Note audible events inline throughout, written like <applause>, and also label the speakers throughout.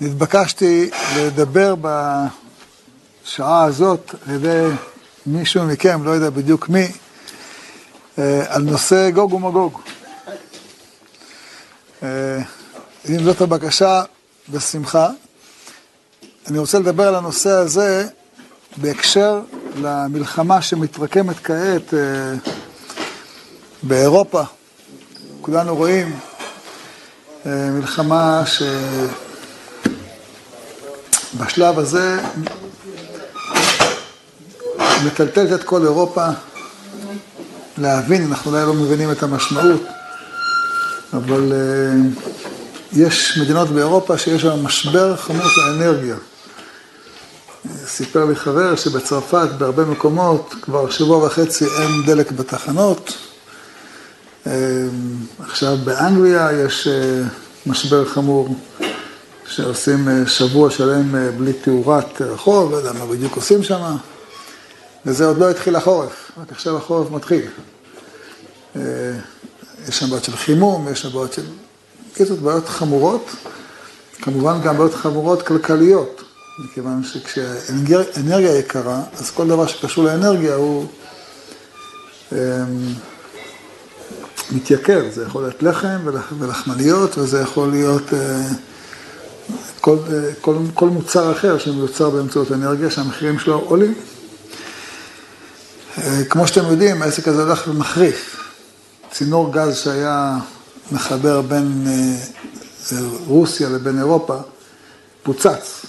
Speaker 1: נתבקשתי לדבר בשעה הזאת על ידי מישהו מכם, לא יודע בדיוק מי, אה, על נושא גוג ומגוג. אה, אם זאת הבקשה, בשמחה. אני רוצה לדבר על הנושא הזה בהקשר למלחמה שמתרקמת כעת אה, באירופה. כולנו רואים מלחמה שבשלב הזה מטלטלת את כל אירופה להבין, אנחנו אולי לא מבינים את המשמעות, אבל uh, יש מדינות באירופה שיש שם משבר חמור של האנרגיה. סיפר לי חבר שבצרפת, בהרבה מקומות, כבר שבוע וחצי אין דלק בתחנות. Uh, עכשיו באנגליה יש uh, משבר חמור, שעושים uh, שבוע שלם uh, בלי תאורת רחוב, לא יודע מה בדיוק עושים שם. וזה עוד לא התחיל החורף, רק עכשיו החורף מתחיל. אה, יש שם בעיות של חימום, יש שם בעיות של... בקיצור, בעיות חמורות, כמובן גם בעיות חמורות כלכליות, מכיוון שכשאנרגיה יקרה, אז כל דבר שקשור לאנרגיה הוא אמ, מתייקר, זה יכול להיות לחם ולחמניות, וזה יכול להיות אה, כל, אה, כל, כל מוצר אחר שמיוצר באמצעות אנרגיה, שהמחירים שלו עולים. אה, כמו שאתם יודעים, העסק הזה הולך ומחריף. צינור גז שהיה מחבר בין אה, רוסיה לבין אירופה, פוצץ.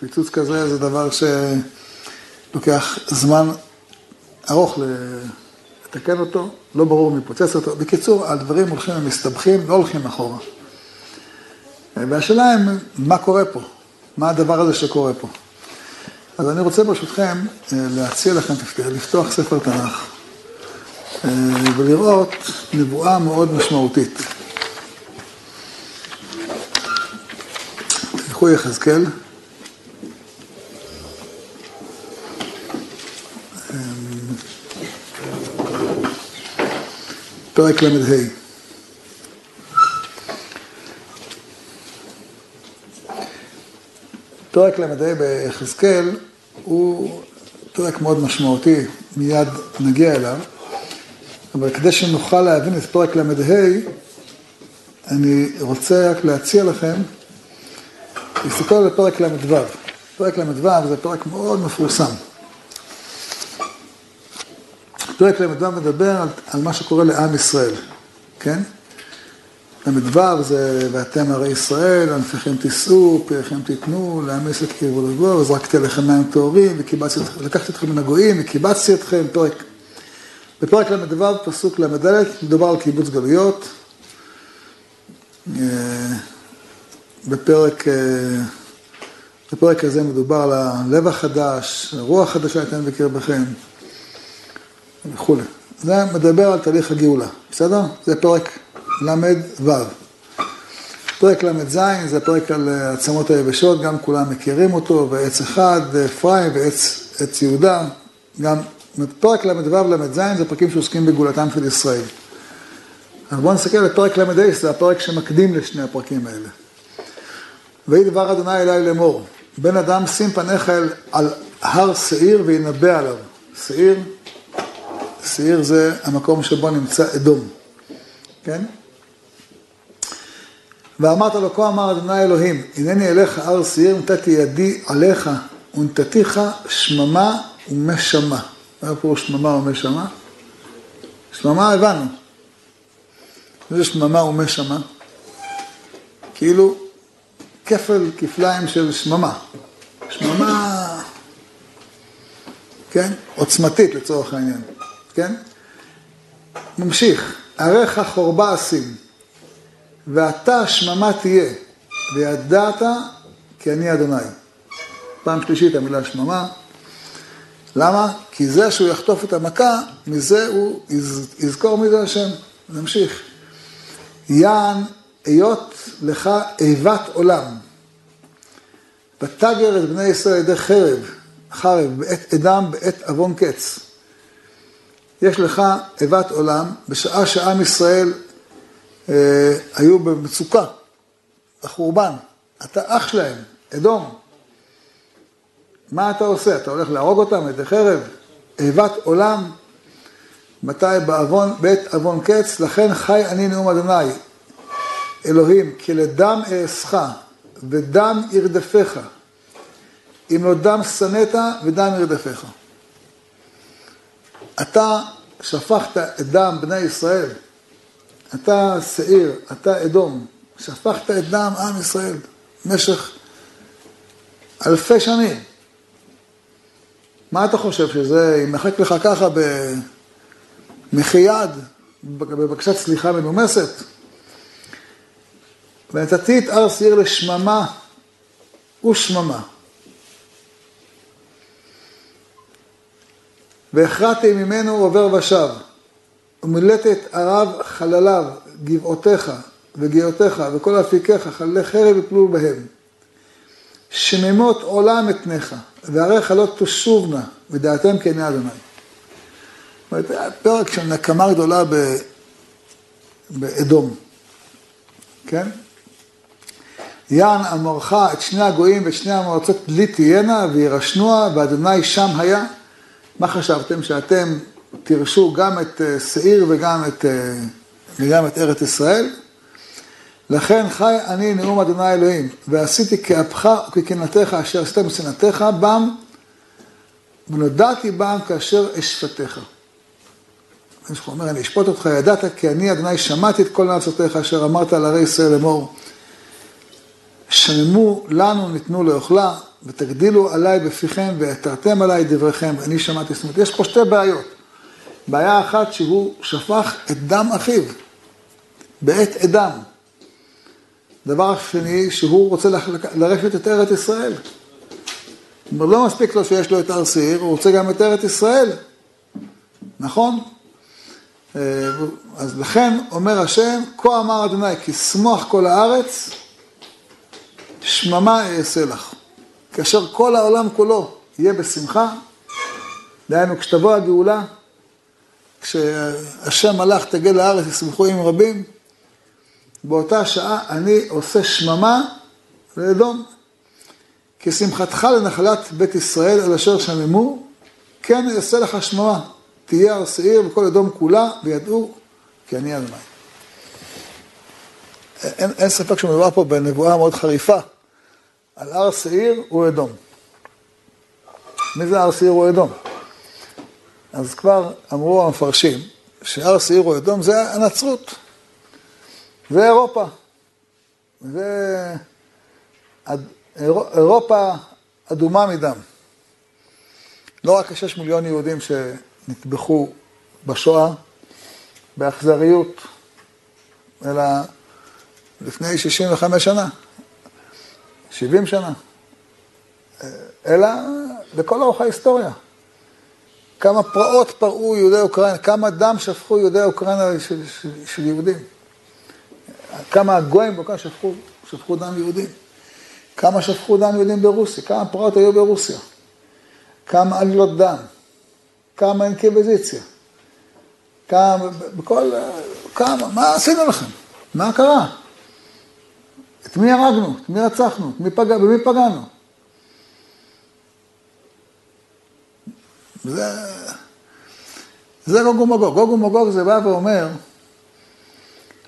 Speaker 1: פיצוץ כזה זה דבר שלוקח זמן ארוך לתקן אותו, לא ברור מי פוצץ אותו. בקיצור, הדברים הולכים ומסתבכים, לא הולכים אחורה. והשאלה היא, מה קורה פה? מה הדבר הזה שקורה פה? אז אני רוצה ברשותכם אה, להציע לכם לפתוח ספר תנ"ך אה, ולראות נבואה מאוד משמעותית. תלכו יחזקאל. אה, פרק ל"ה. פרק ל"ה ביחזקאל הוא פרק מאוד משמעותי, מיד נגיע אליו, אבל כדי שנוכל להבין את פרק ל"ה, אני רוצה רק להציע לכם להסתכל על פרק ל"ו. פרק ל"ו זה פרק מאוד מפורסם. פרק ל"ו מדבר על, על מה שקורה לעם ישראל, כן? ל"ו זה ואתם הרי ישראל, ענפיכם תישאו, פריכם תיתנו, את קרבו לגבור, וזרקתי עליכם מים טהורים, ולקחתי אתכם מן הגויים, וקיבצתי אתכם, פרק. בפרק ל"ו, פסוק ל"ד, מדובר על קיבוץ גלויות. אה, בפרק, אה, בפרק הזה מדובר על הלב החדש, רוח חדשה יתן בקרבכם וכולי. זה מדבר על תהליך הגאולה, בסדר? זה פרק ל"ו. פרק ל"ז זה פרק על עצמות היבשות, גם כולם מכירים אותו, ועץ אחד, אפרים ועץ יהודה, גם פרק ל"ו ל"ז זה פרקים שעוסקים בגאולתם של ישראל. אז בואו נסתכל על פרק ל"ה, זה הפרק שמקדים לשני הפרקים האלה. ויהי דבר אדוני אליי לאמור, בן אדם שים פניך אל, על הר שעיר וינבא עליו. שעיר, שעיר זה המקום שבו נמצא אדום, כן? ואמרת לו, כה אמר אדוני אלוהים, הנני אליך הר שעיר, נתתי ידי עליך, ונתתיך שממה ומשמה. מה פירוש שממה ומשמה? שממה הבנו. זה שממה ומשמה? כאילו כפל כפליים של שממה. שממה, כן? עוצמתית לצורך העניין, כן? ממשיך, עריך חורבה אשים. ואתה שממה תהיה, וידעת כי אני אדוני. פעם שלישית המילה שממה. למה? כי זה שהוא יחטוף את המכה, מזה הוא יזכור מי זה השם. נמשיך. יען היות לך איבת עולם. ותגר את בני ישראל ידי חרב, חרב, בעת אדם, בעת עוון קץ. יש לך איבת עולם, בשעה שעם ישראל היו במצוקה, החורבן. אתה אח שלהם, אדום. מה אתה עושה? אתה הולך להרוג אותם, את החרב? איבת עולם? מתי בעוון, בית עוון קץ? לכן חי אני נאום אדוני. אלוהים, כי לדם אעשך ודם ירדפך. אם לא דם שנאת ודם ירדפך. אתה שפכת את דם בני ישראל, אתה שעיר, אתה אדום, שפכת את דם עם ישראל במשך אלפי שנים. מה אתה חושב, שזה יימחק לך ככה במחי יד, בבקשת סליחה מנומסת? ונתתי את הר שעיר לשממה ושממה. והכרעתי ממנו עובר ושב, ומילאתי את ערב חלליו, גבעותיך וגאותיך וכל אפיקיך, חללי חרב יפלו בהם. שממות עולם אתנך, ועריך לא תשובנה, ודעתם כעיני אדוני. זאת אומרת, פרק של נקמה גדולה ב... באדום, כן? יען אמרך את שני הגויים ואת שני המועצות לי תהיינה וירשנוה, ואדוני שם היה. מה חשבתם? שאתם תירשו גם את אה, שעיר וגם את, אה, וגם את ארץ ישראל? לכן חי אני נאום אדוני אלוהים, ועשיתי כאפך וכקנתך אשר עשית משנאתך בם, ונודעתי בם כאשר אשפטיך. יש לך אומר, אני אשפוט אותך, ידעת כי אני אדוני שמעתי את כל נעצותיך אשר אמרת על ערי ישראל לאמור. שממו לנו ניתנו לאוכלה, ותגדילו עליי בפיכם, והתרתם עליי דבריכם, ואני שמעתי. זאת אומרת, יש פה שתי בעיות. בעיה אחת שהוא שפך את דם אחיו, בעת אדם. דבר שני, שהוא רוצה לרשת את ארץ ישראל. אומרת, לא מספיק לו שיש לו את הר שעיר, הוא רוצה גם את ארץ ישראל. נכון? אה, אז לכן אומר השם, כה אמר אדוני, כי שמוח כל הארץ, שממה אעשה לך. כאשר כל העולם כולו יהיה בשמחה, דהיינו, כשתבוא הגאולה, כשהשם מלאך תגל לארץ, ישמחו עם רבים, באותה שעה אני עושה שממה לאדום. כי שמחתך לנחלת בית ישראל על אשר שממו, כן אעשה לך שממה. תהיה הר שעיר וכל אדום כולה, וידעו כי אני אדוני. אין, אין ספק שמדובר פה בנבואה מאוד חריפה. על הר שעיר הוא אדום. מי זה הר שעיר הוא אדום? אז כבר אמרו המפרשים שהר שעיר הוא אדום זה הנצרות. זה אירופה. זה אירופה אדומה מדם. לא רק השש מיליון יהודים שנטבחו בשואה באכזריות, אלא לפני 65 שנה. 70 שנה, אלא לכל אורך ההיסטוריה. כמה פרעות פרעו יהודי אוקראינה, כמה דם שפכו יהודי אוקראינה של, של, של יהודים. כמה הגויים באוקראינה שפכו, שפכו דם יהודים. כמה שפכו דם יהודים ברוסיה, כמה פרעות היו ברוסיה. כמה עלילות דם, כמה אינקיביזיציה. כמה, בכל, כמה, מה עשינו לכם? מה קרה? את מי הרגנו? את מי רצחנו? את מי במי פגענו? זה, זה גוג ומגוג. גוג ומגוג זה בא ואומר,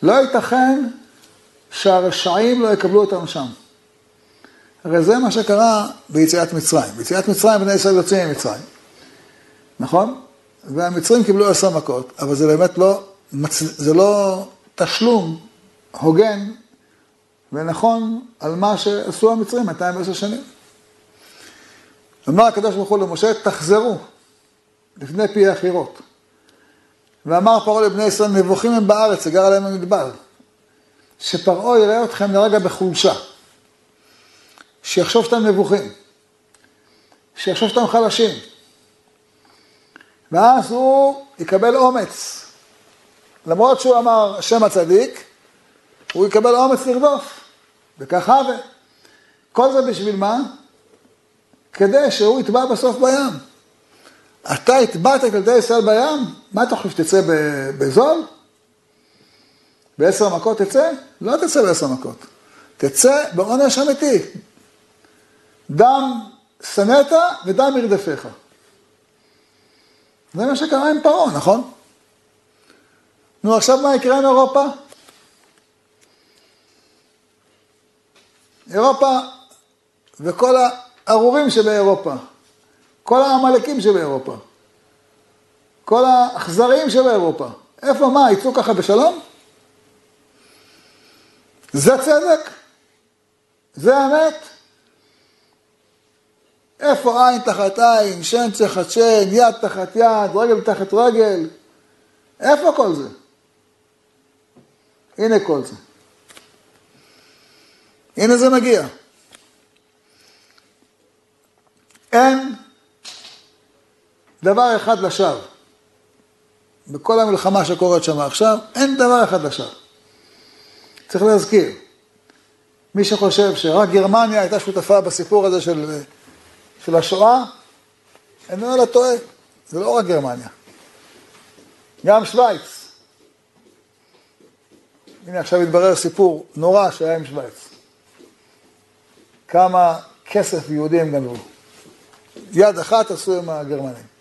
Speaker 1: לא ייתכן שהרשעים לא יקבלו את עונשם. הרי זה מה שקרה ביציאת מצרים. ביציאת מצרים בני ישראל יוצאים ממצרים, נכון? והמצרים קיבלו עשר מכות, אבל זה באמת לא, זה לא תשלום הוגן ונכון על מה שעשו המצרים 210 שנים. אמר הקדוש ברוך הוא למשה, תחזרו לפני פי החירות. ואמר פרעה לבני ישראל, נבוכים הם בארץ, שגר עליהם המדבר. שפרעה יראה אתכם לרגע בחולשה. שיחשוב שאתם נבוכים. שיחשוב שאתם חלשים. ואז הוא יקבל אומץ. למרות שהוא אמר שם הצדיק, הוא יקבל אומץ לרדוף. וכך הווה. כל זה בשביל מה? כדי שהוא יטבע בסוף בים. אתה הטבעת את ילדי ישראל בים? מה אתה חושב, שתצא בזול? בעשר מכות תצא? לא תצא בעשר מכות. תצא בעונש אמיתי. דם שנאת ודם ירדפיך. זה מה שקרה עם פרעה, נכון? נו, עכשיו מה יקרה עם אירופה? אירופה וכל הארורים שבאירופה, כל העמלקים שבאירופה, כל האכזריים שבאירופה, איפה, מה, יצאו ככה בשלום? זה צדק? זה אמת? איפה עין תחת עין, שן תחת שן, יד תחת יד, רגל תחת רגל? איפה כל זה? הנה כל זה. הנה זה מגיע. אין דבר אחד לשווא. בכל המלחמה שקורית שם עכשיו, אין דבר אחד לשווא. צריך להזכיר, מי שחושב שרק גרמניה הייתה שותפה בסיפור הזה של, של השואה, איננו אלא טועה, זה לא רק גרמניה. גם שווייץ. הנה עכשיו התברר סיפור נורא שהיה עם שווייץ. כמה כסף יהודים גנבו. יד אחת עשו עם הגרמנים.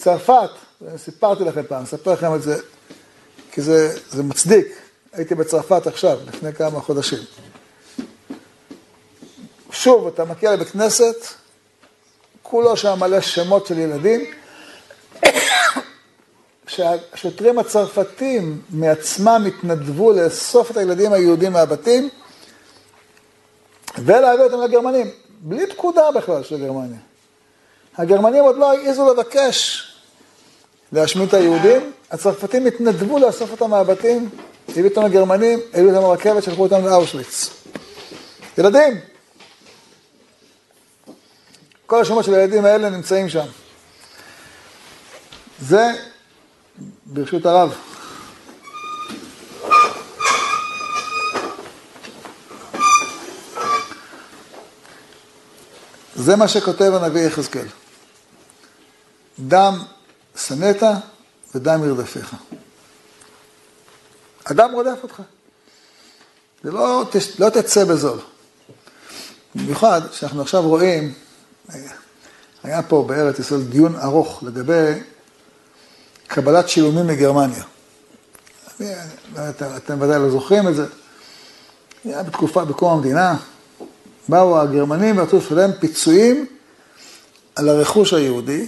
Speaker 1: צרפת, סיפרתי לכם פעם, אספר לכם את זה, כי זה, זה מצדיק. הייתי בצרפת עכשיו, לפני כמה חודשים. שוב, אתה מגיע לבית כנסת, כולו שם מלא שמות של ילדים. <coughs> שהשוטרים הצרפתים מעצמם התנדבו לאסוף את הילדים היהודים מהבתים ולהביא אותם לגרמנים, בלי פקודה בכלל של גרמניה. הגרמנים עוד לא העזו לבקש להשמיד את היהודים, הצרפתים התנדבו לאסוף אותם מהבתים, הביאו אותם לגרמנים, הביאו אותם לרכבת, שלחו אותם לאושוויץ. ילדים. כל השמות של הילדים האלה נמצאים שם. זה, ברשות הרב. זה מה שכותב הנביא יחזקאל. דם שנאת ודם ירדפיך. אדם רודף אותך. זה לא, לא תצא בזול. במיוחד שאנחנו עכשיו רואים, היה פה בארץ ישראל דיון ארוך לגבי קבלת שילומים מגרמניה. אתם ודאי לא זוכרים את זה. היה בתקופה, בקום המדינה, באו הגרמנים ורצו לשלם פיצויים על הרכוש היהודי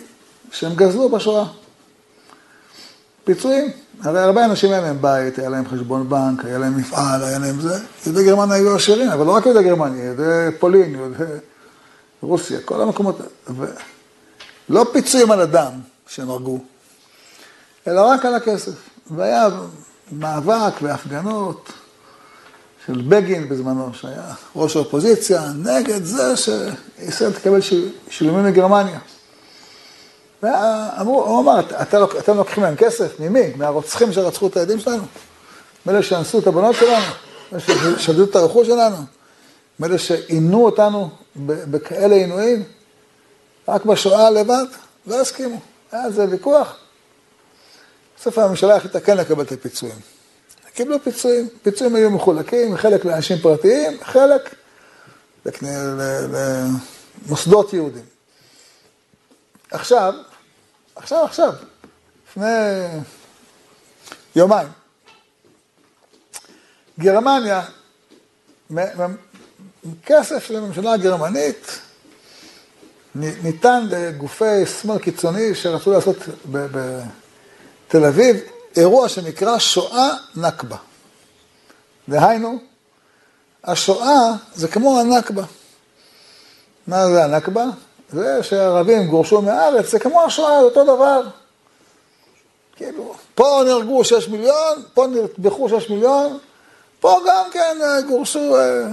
Speaker 1: שהם גזלו בשואה. פיצויים. הרי הרבה אנשים היה להם בית, היה להם חשבון בנק, היה להם מפעל, היה להם זה. יהודי גרמניה היו עשירים, אבל לא רק יהודי גרמניה, יהודי פולין, יהודי רוסיה, כל המקומות. ו... לא פיצויים על הדם שהם הרגו, אלא רק על הכסף. והיה מאבק והפגנות. של בגין בזמנו, שהיה ראש האופוזיציה, נגד זה שישראל תקבל שילומים מגרמניה. ואמרו, הוא אמר, אתם לוקחים להם כסף? ממי? מהרוצחים שרצחו את הילדים שלנו? מאלה שאנסו את הבנות שלנו? מאלה ששדדו את הרכוש שלנו? מאלה שעינו אותנו בכאלה עינויים? רק בשואה לבד? לא הסכימו. היה על זה ויכוח. בסוף הממשלה החליטה כן לקבל את הפיצויים. קיבלו פיצויים. פיצויים היו מחולקים, חלק לאנשים פרטיים, חלק למוסדות יהודים. עכשיו, עכשיו, עכשיו, לפני יומיים, גרמניה, כסף של הממשלה הגרמנית ניתן לגופי שמאל קיצוני שרצו לעשות בתל אביב אירוע שנקרא שואה נכבה. דהיינו, השואה זה כמו הנכבה. מה זה הנכבה? זה שהערבים גורשו מהארץ, זה כמו השואה, זה אותו דבר. כאילו, פה נהרגו שש מיליון, פה נטבחו שש מיליון, פה גם כן אה, גורשו... אה,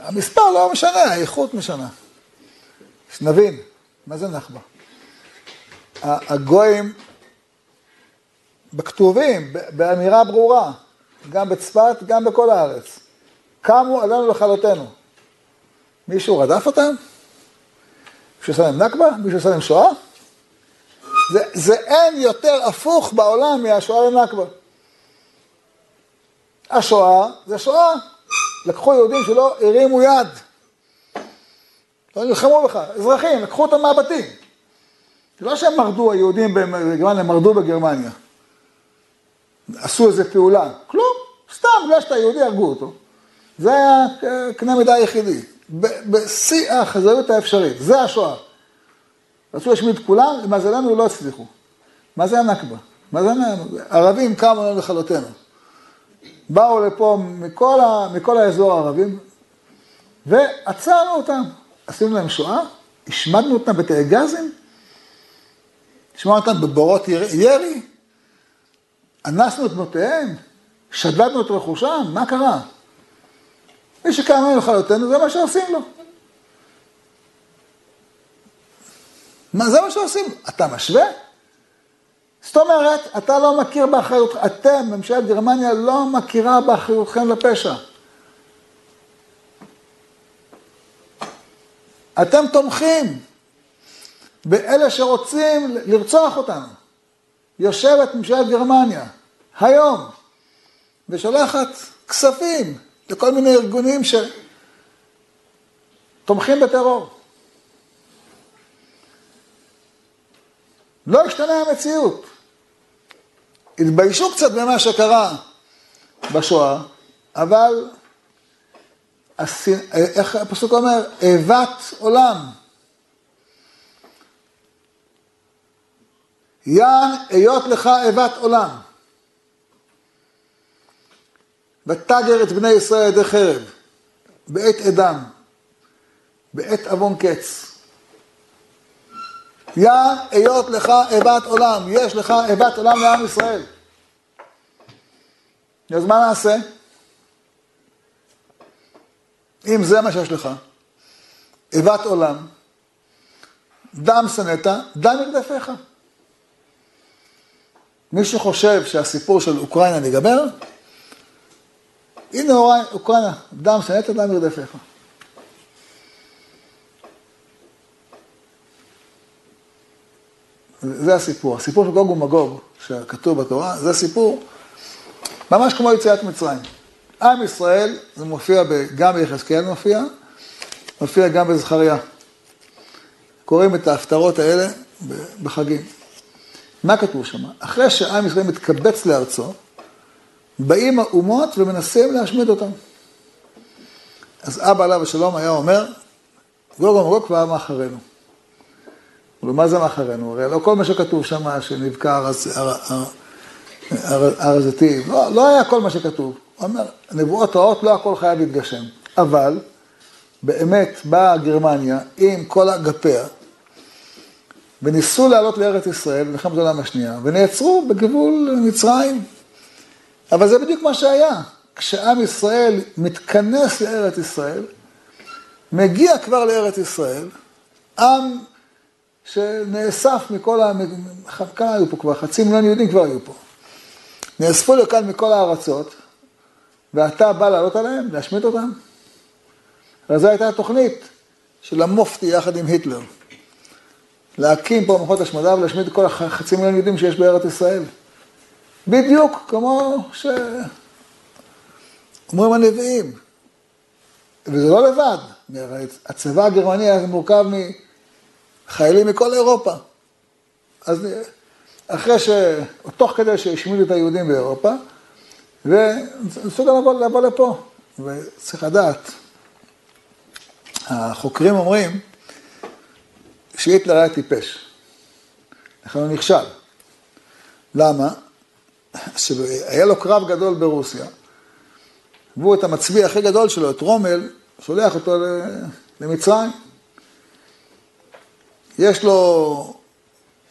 Speaker 1: המספר לא משנה, האיכות משנה. שנבין, מה זה נכבה? הגויים בכתובים, באמירה ברורה, גם בצפת, גם בכל הארץ. קמו עלינו לכלותנו. מישהו רדף אותם? מישהו עשה להם נכבה? מישהו עשה להם שואה? זה, זה אין יותר הפוך בעולם מהשואה לנכבה. השואה זה שואה. לקחו יהודים שלא הרימו יד. לא נלחמו בך, אזרחים, לקחו אותם מהבתים. זה לא שהם מרדו, היהודים בגרמניה, הם מרדו בגרמניה. עשו איזה פעולה, כלום, סתם, בגלל שאתה יהודי, הרגו אותו. זה היה קנה מידה היחידי, בשיא האכזריות האפשרית, זה השואה. רצו להשמיד כולם, למזלנו לא הצליחו. מה זה הנכבה? מה זה הנכבה? ערבים קמו לנו לכלותנו. באו לפה מכל, ה, מכל האזור הערבים, ועצרנו אותם. עשינו להם שואה, השמדנו אותם בתאי גזים, השמדנו אותם בבורות ירי, אנסנו את בנותיהם, שדדנו את רכושם, מה קרה? מי לנו לכלותנו, זה מה שעושים לו. מה, זה מה שעושים. אתה משווה? זאת אומרת, אתה לא מכיר באחריות, אתם, ממשלת גרמניה, לא מכירה באחריותכם לפשע. אתם תומכים באלה שרוצים לרצוח אותנו. יושבת ממשלת גרמניה, היום, ושולחת כספים לכל מיני ארגונים שתומכים בטרור. לא השתנה המציאות. התביישו קצת במה שקרה בשואה, אבל איך הפסוק אומר? איבת עולם. יען היות לך איבת עולם. ותגר את בני ישראל ידי חרב, בעת אדם, בעת עוון קץ. יא היות לך איבת עולם, יש לך איבת עולם לעם ישראל. אז מה נעשה? אם זה מה שיש לך, איבת עולם, דם שנאת, דם ירדפיך. מי שחושב שהסיפור של אוקראינה נגמר, הנה אוקראינה, דם שנאת, דם ירדפיך. זה הסיפור. הסיפור של גוג ומגוג, שכתוב בתורה, זה סיפור ממש כמו יציאת מצרים. עם ישראל, זה מופיע גם ביחזקאל מופיע, מופיע גם בזכריה. קוראים את ההפטרות האלה בחגים. מה כתוב שם? אחרי שעם ישראל מתקבץ לארצו, באים האומות ומנסים להשמיד אותם. אז אבא עליו השלום היה אומר, גוג ומגוג כבר מאחרינו. מה זה מאחרינו? הרי לא כל מה שכתוב שם שנבקע הר הזיתים, לא, לא היה כל מה שכתוב. הוא אומר, נבואות רעות לא הכל חייב להתגשם. אבל באמת באה גרמניה עם כל אגפיה, וניסו לעלות לארץ ישראל במלחמת העולם השנייה, ונעצרו בגבול מצרים. אבל זה בדיוק מה שהיה. כשעם ישראל מתכנס לארץ ישראל, מגיע כבר לארץ ישראל, עם שנאסף מכל ה... כמה היו פה כבר? חצי מיליון יהודים כבר היו פה. נאספו לכאן מכל הארצות, ואתה בא לעלות עליהם, להשמיד אותם? אבל זו הייתה התוכנית של המופתי יחד עם היטלר. להקים פה מוחות השמדה ולהשמיד כל החצי מיליון יהודים שיש בארץ ישראל. בדיוק כמו שאומרים הנביאים. וזה לא לבד, הצבא הגרמני היה מורכב מחיילים מכל אירופה. אז אחרי ש... תוך כדי שהשמידו את היהודים באירופה, וניסו גם לבוא, לבוא לפה. וצריך לדעת, החוקרים אומרים שהיטלר היה טיפש. לכן הוא נכשל. למה? שהיה לו קרב גדול ברוסיה, והוא את המצביא הכי גדול שלו, את רומל, שולח אותו למצרים. יש לו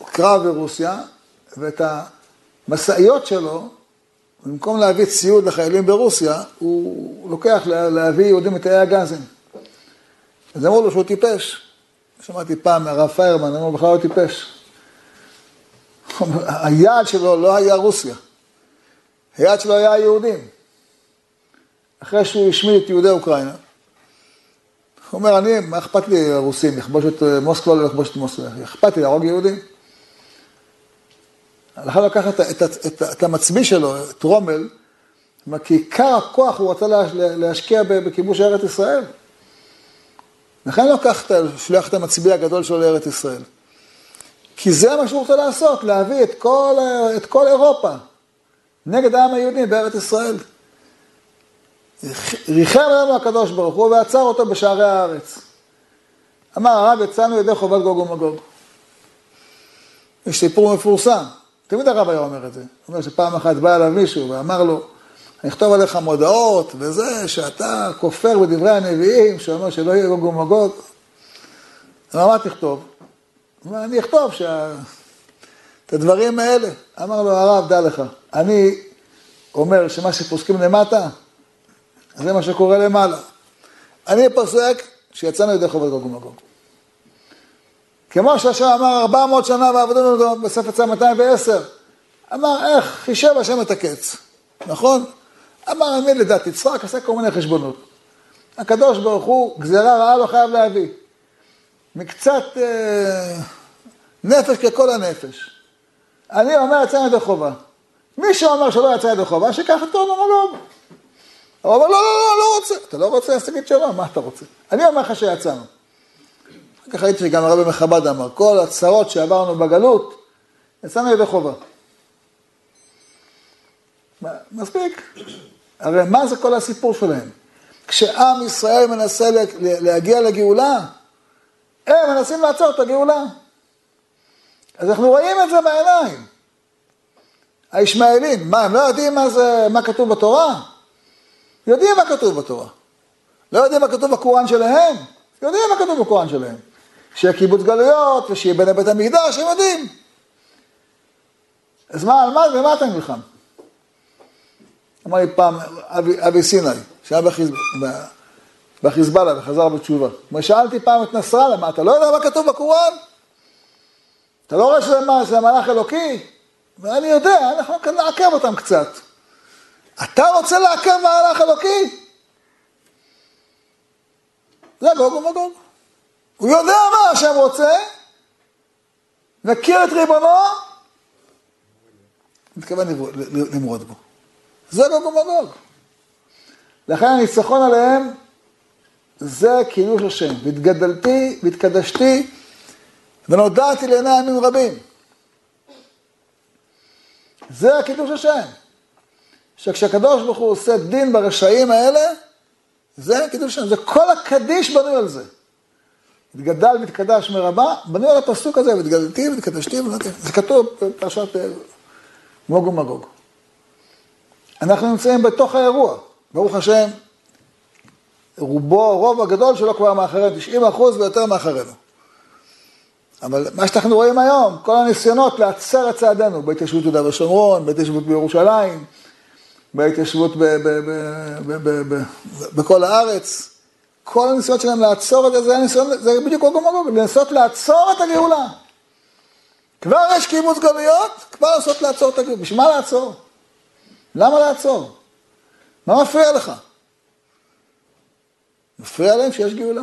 Speaker 1: קרב ברוסיה, ואת המשאיות שלו, במקום להביא ציוד לחיילים ברוסיה, הוא לוקח להביא יהודים מתאי הגזים. אז אמרו לו שהוא טיפש. שמעתי פעם מהרב פיירמן, אמרו בכלל לא טיפש. <laughs> היעד שלו לא היה רוסיה, היעד שלו היה היהודים. אחרי שהוא השמיד את יהודי אוקראינה, הוא אומר, אני, מה אכפת לי הרוסים, לכבוש את מוסקבה או לא לכבוש את מוסקבה? אכפת לי להרוג יהודים. לכן לקח את, את, את, את המצביא שלו, את רומל, כי עיקר הכוח הוא רצה להשקיע בכיבוש ארץ ישראל. לכן לקח, שולח את המצביע הגדול שלו לארץ ישראל. כי זה מה שהוא רוצה לעשות, להביא את כל, את כל אירופה נגד העם היהודי בארץ ישראל. ריחם לנו הקדוש ברוך הוא ועצר אותו בשערי הארץ. אמר הרב, יצאנו ידי חובת גוג ומגוג. יש סיפור מפורסם, תמיד הרב היה אומר את זה. הוא אומר שפעם אחת בא אליו מישהו ואמר לו, אני אכתוב עליך מודעות וזה, שאתה כופר בדברי הנביאים, שאומר שלא יהיה גוג ומגוג. אמר, מה תכתוב? הוא אומר, אני אכתוב שה... את הדברים האלה. אמר לו הרב, דע לך, אני אומר שמה שפוסקים למטה, זה מה שקורה למעלה. אני פוסק שיצאנו ידי חובת גוג ומגוג. כמו שהשם אמר 400 שנה ועבדנו בספר צו 210, אמר איך חישב השם את הקץ, נכון? אמר אני לדעת יצחק, עשה כל מיני חשבונות. הקדוש ברוך הוא, גזירה רעה לא חייב להביא. מקצת אה, נפש ככל הנפש. אני אומר יצא ידי חובה. מי שאומר שלא יצא ידי חובה, שיקח את מלון. הוא אומר, לא, לא, לא, לא רוצה. אתה לא רוצה, אז תגיד שלא, מה אתה רוצה? אני אומר לך שיצאנו. אחר כך ראיתי שגם הרבי מחב"ד אמר, כל הצרות שעברנו בגלות, יצאנו ידי חובה. מספיק. הרי מה זה כל הסיפור שלהם? כשעם ישראל מנסה להגיע לגאולה, הם מנסים לעצור את הגאולה. אז אנחנו רואים את זה בעיניים. הישמעאלים, מה, הם לא יודעים מה זה, מה כתוב בתורה? יודעים מה כתוב בתורה. לא יודעים מה כתוב בקוראן שלהם? יודעים מה כתוב בקוראן שלהם. שיהיה קיבוץ גלויות, ושיהיה בני בית המקדש, הם יודעים. אז מה, על מה, במה אתה נלחם? אמר לי פעם אבי, אבי סיני, שהיה בחיז... בחיזבאללה וחזר בתשובה. שאלתי פעם את נסראללה, מה, אתה לא יודע מה כתוב בקוראן? אתה לא רואה שזה מה, זה מלאך אלוקי? ואני יודע, אנחנו נעכב אותם קצת. אתה רוצה לעכב מהלך אלוקי? זה גוג ומגוג. הוא יודע מה השם רוצה, מכיר את ריבונו, מתכוון למרוד בו. זה גוג ומגוג. לכן הניצחון עליהם זה קידוש השם. והתגדלתי והתקדשתי ונודעתי לעיני ימים רבים. זה הקידוש השם. שכשהקדוש ברוך הוא עושה דין ברשעים האלה, זה קידוש השם, זה כל הקדיש בנוי על זה. התגדל והתקדש מרבה, בנוי על הפסוק הזה, והתגדלתי והתקדשתי, זה כתוב בפרשת אה, מוג ומגוג. אנחנו נמצאים בתוך האירוע, ברוך השם, רובו, הרוב הגדול שלו כבר מאחרינו, 90 אחוז ויותר מאחרינו. אבל מה שאנחנו רואים היום, כל הניסיונות להצר את צעדינו, בהתיישבות יהודה ושומרון, בהתיישבות בירושלים, בהתיישבות בכל הארץ. כל הניסיונות שלהם לעצור את זה, זה הניסיון, זה בדיוק כמו גמרנו, לנסות לעצור את הגאולה. כבר יש קיבוץ גלויות, כבר לנסות לעצור את הגאולה. בשביל מה לעצור? למה לעצור? מה מפריע לך? מפריע להם שיש גאולה.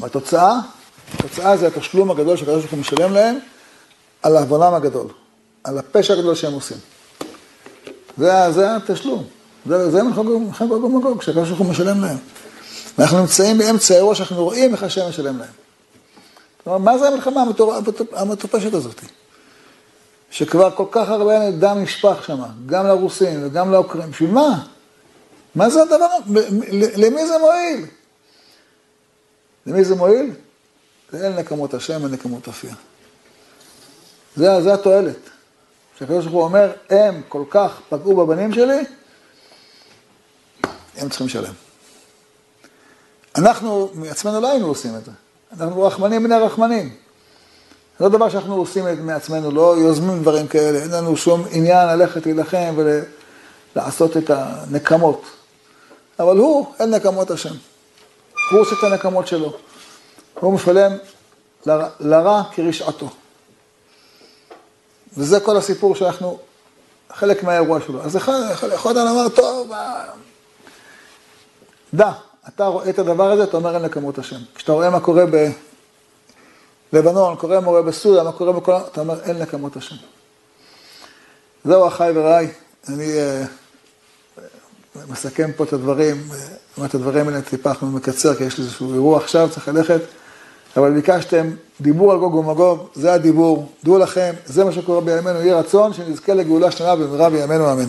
Speaker 1: והתוצאה, התוצאה זה התשלום הגדול שהקדוש ברוך הוא משלם להם על עוונם הגדול. על הפשע הגדול שהם עושים. זה, זה התשלום. זה, זה מלחמת גוג ומגוג, שהקדוש ברוך הוא משלם להם. ואנחנו נמצאים באמצע האירוע שאנחנו רואים איך השם משלם להם. כלומר, מה זה המלחמה המטופשת הזאת? שכבר כל כך הרבה דם נשפך שם, גם לרוסים וגם לעוקרים. בשביל מה? מה זה הדבר? למי זה מועיל? למי זה מועיל? זה אל נקמות השם, אל נקמות אופיה. זה, זה התועלת. שהקדוש ברוך הוא אומר, הם כל כך פגעו בבנים שלי, הם צריכים לשלם. אנחנו מעצמנו לא היינו עושים את זה. אנחנו רחמנים בני רחמנים. זה לא דבר שאנחנו עושים מעצמנו, לא יוזמים דברים כאלה, אין לנו שום עניין ללכת להילחם ולעשות את הנקמות. אבל הוא, אין נקמות השם. הוא עושה את הנקמות שלו. הוא משלם לרע, לרע כרשעתו. וזה כל הסיפור שאנחנו, חלק מהאירוע שלו. אז אחד, אחד אמר, טוב, דע, אתה רואה את הדבר הזה, אתה אומר אין לכמות השם. כשאתה רואה מה קורה בלבנון, קורה מה קורה בסוריה, מה קורה בכל... אתה אומר אין לכמות השם. זהו אחיי ורעיי, אני מסכם פה את הדברים, את הדברים האלה טיפה אנחנו מקצר, כי יש לי איזשהו אירוע עכשיו, צריך ללכת, אבל ביקשתם דיבור על גוג ומגוג, זה הדיבור, דעו לכם, זה מה שקורה בימינו, יהי רצון שנזכה לגאולה שלמה במהרה בימינו אמן.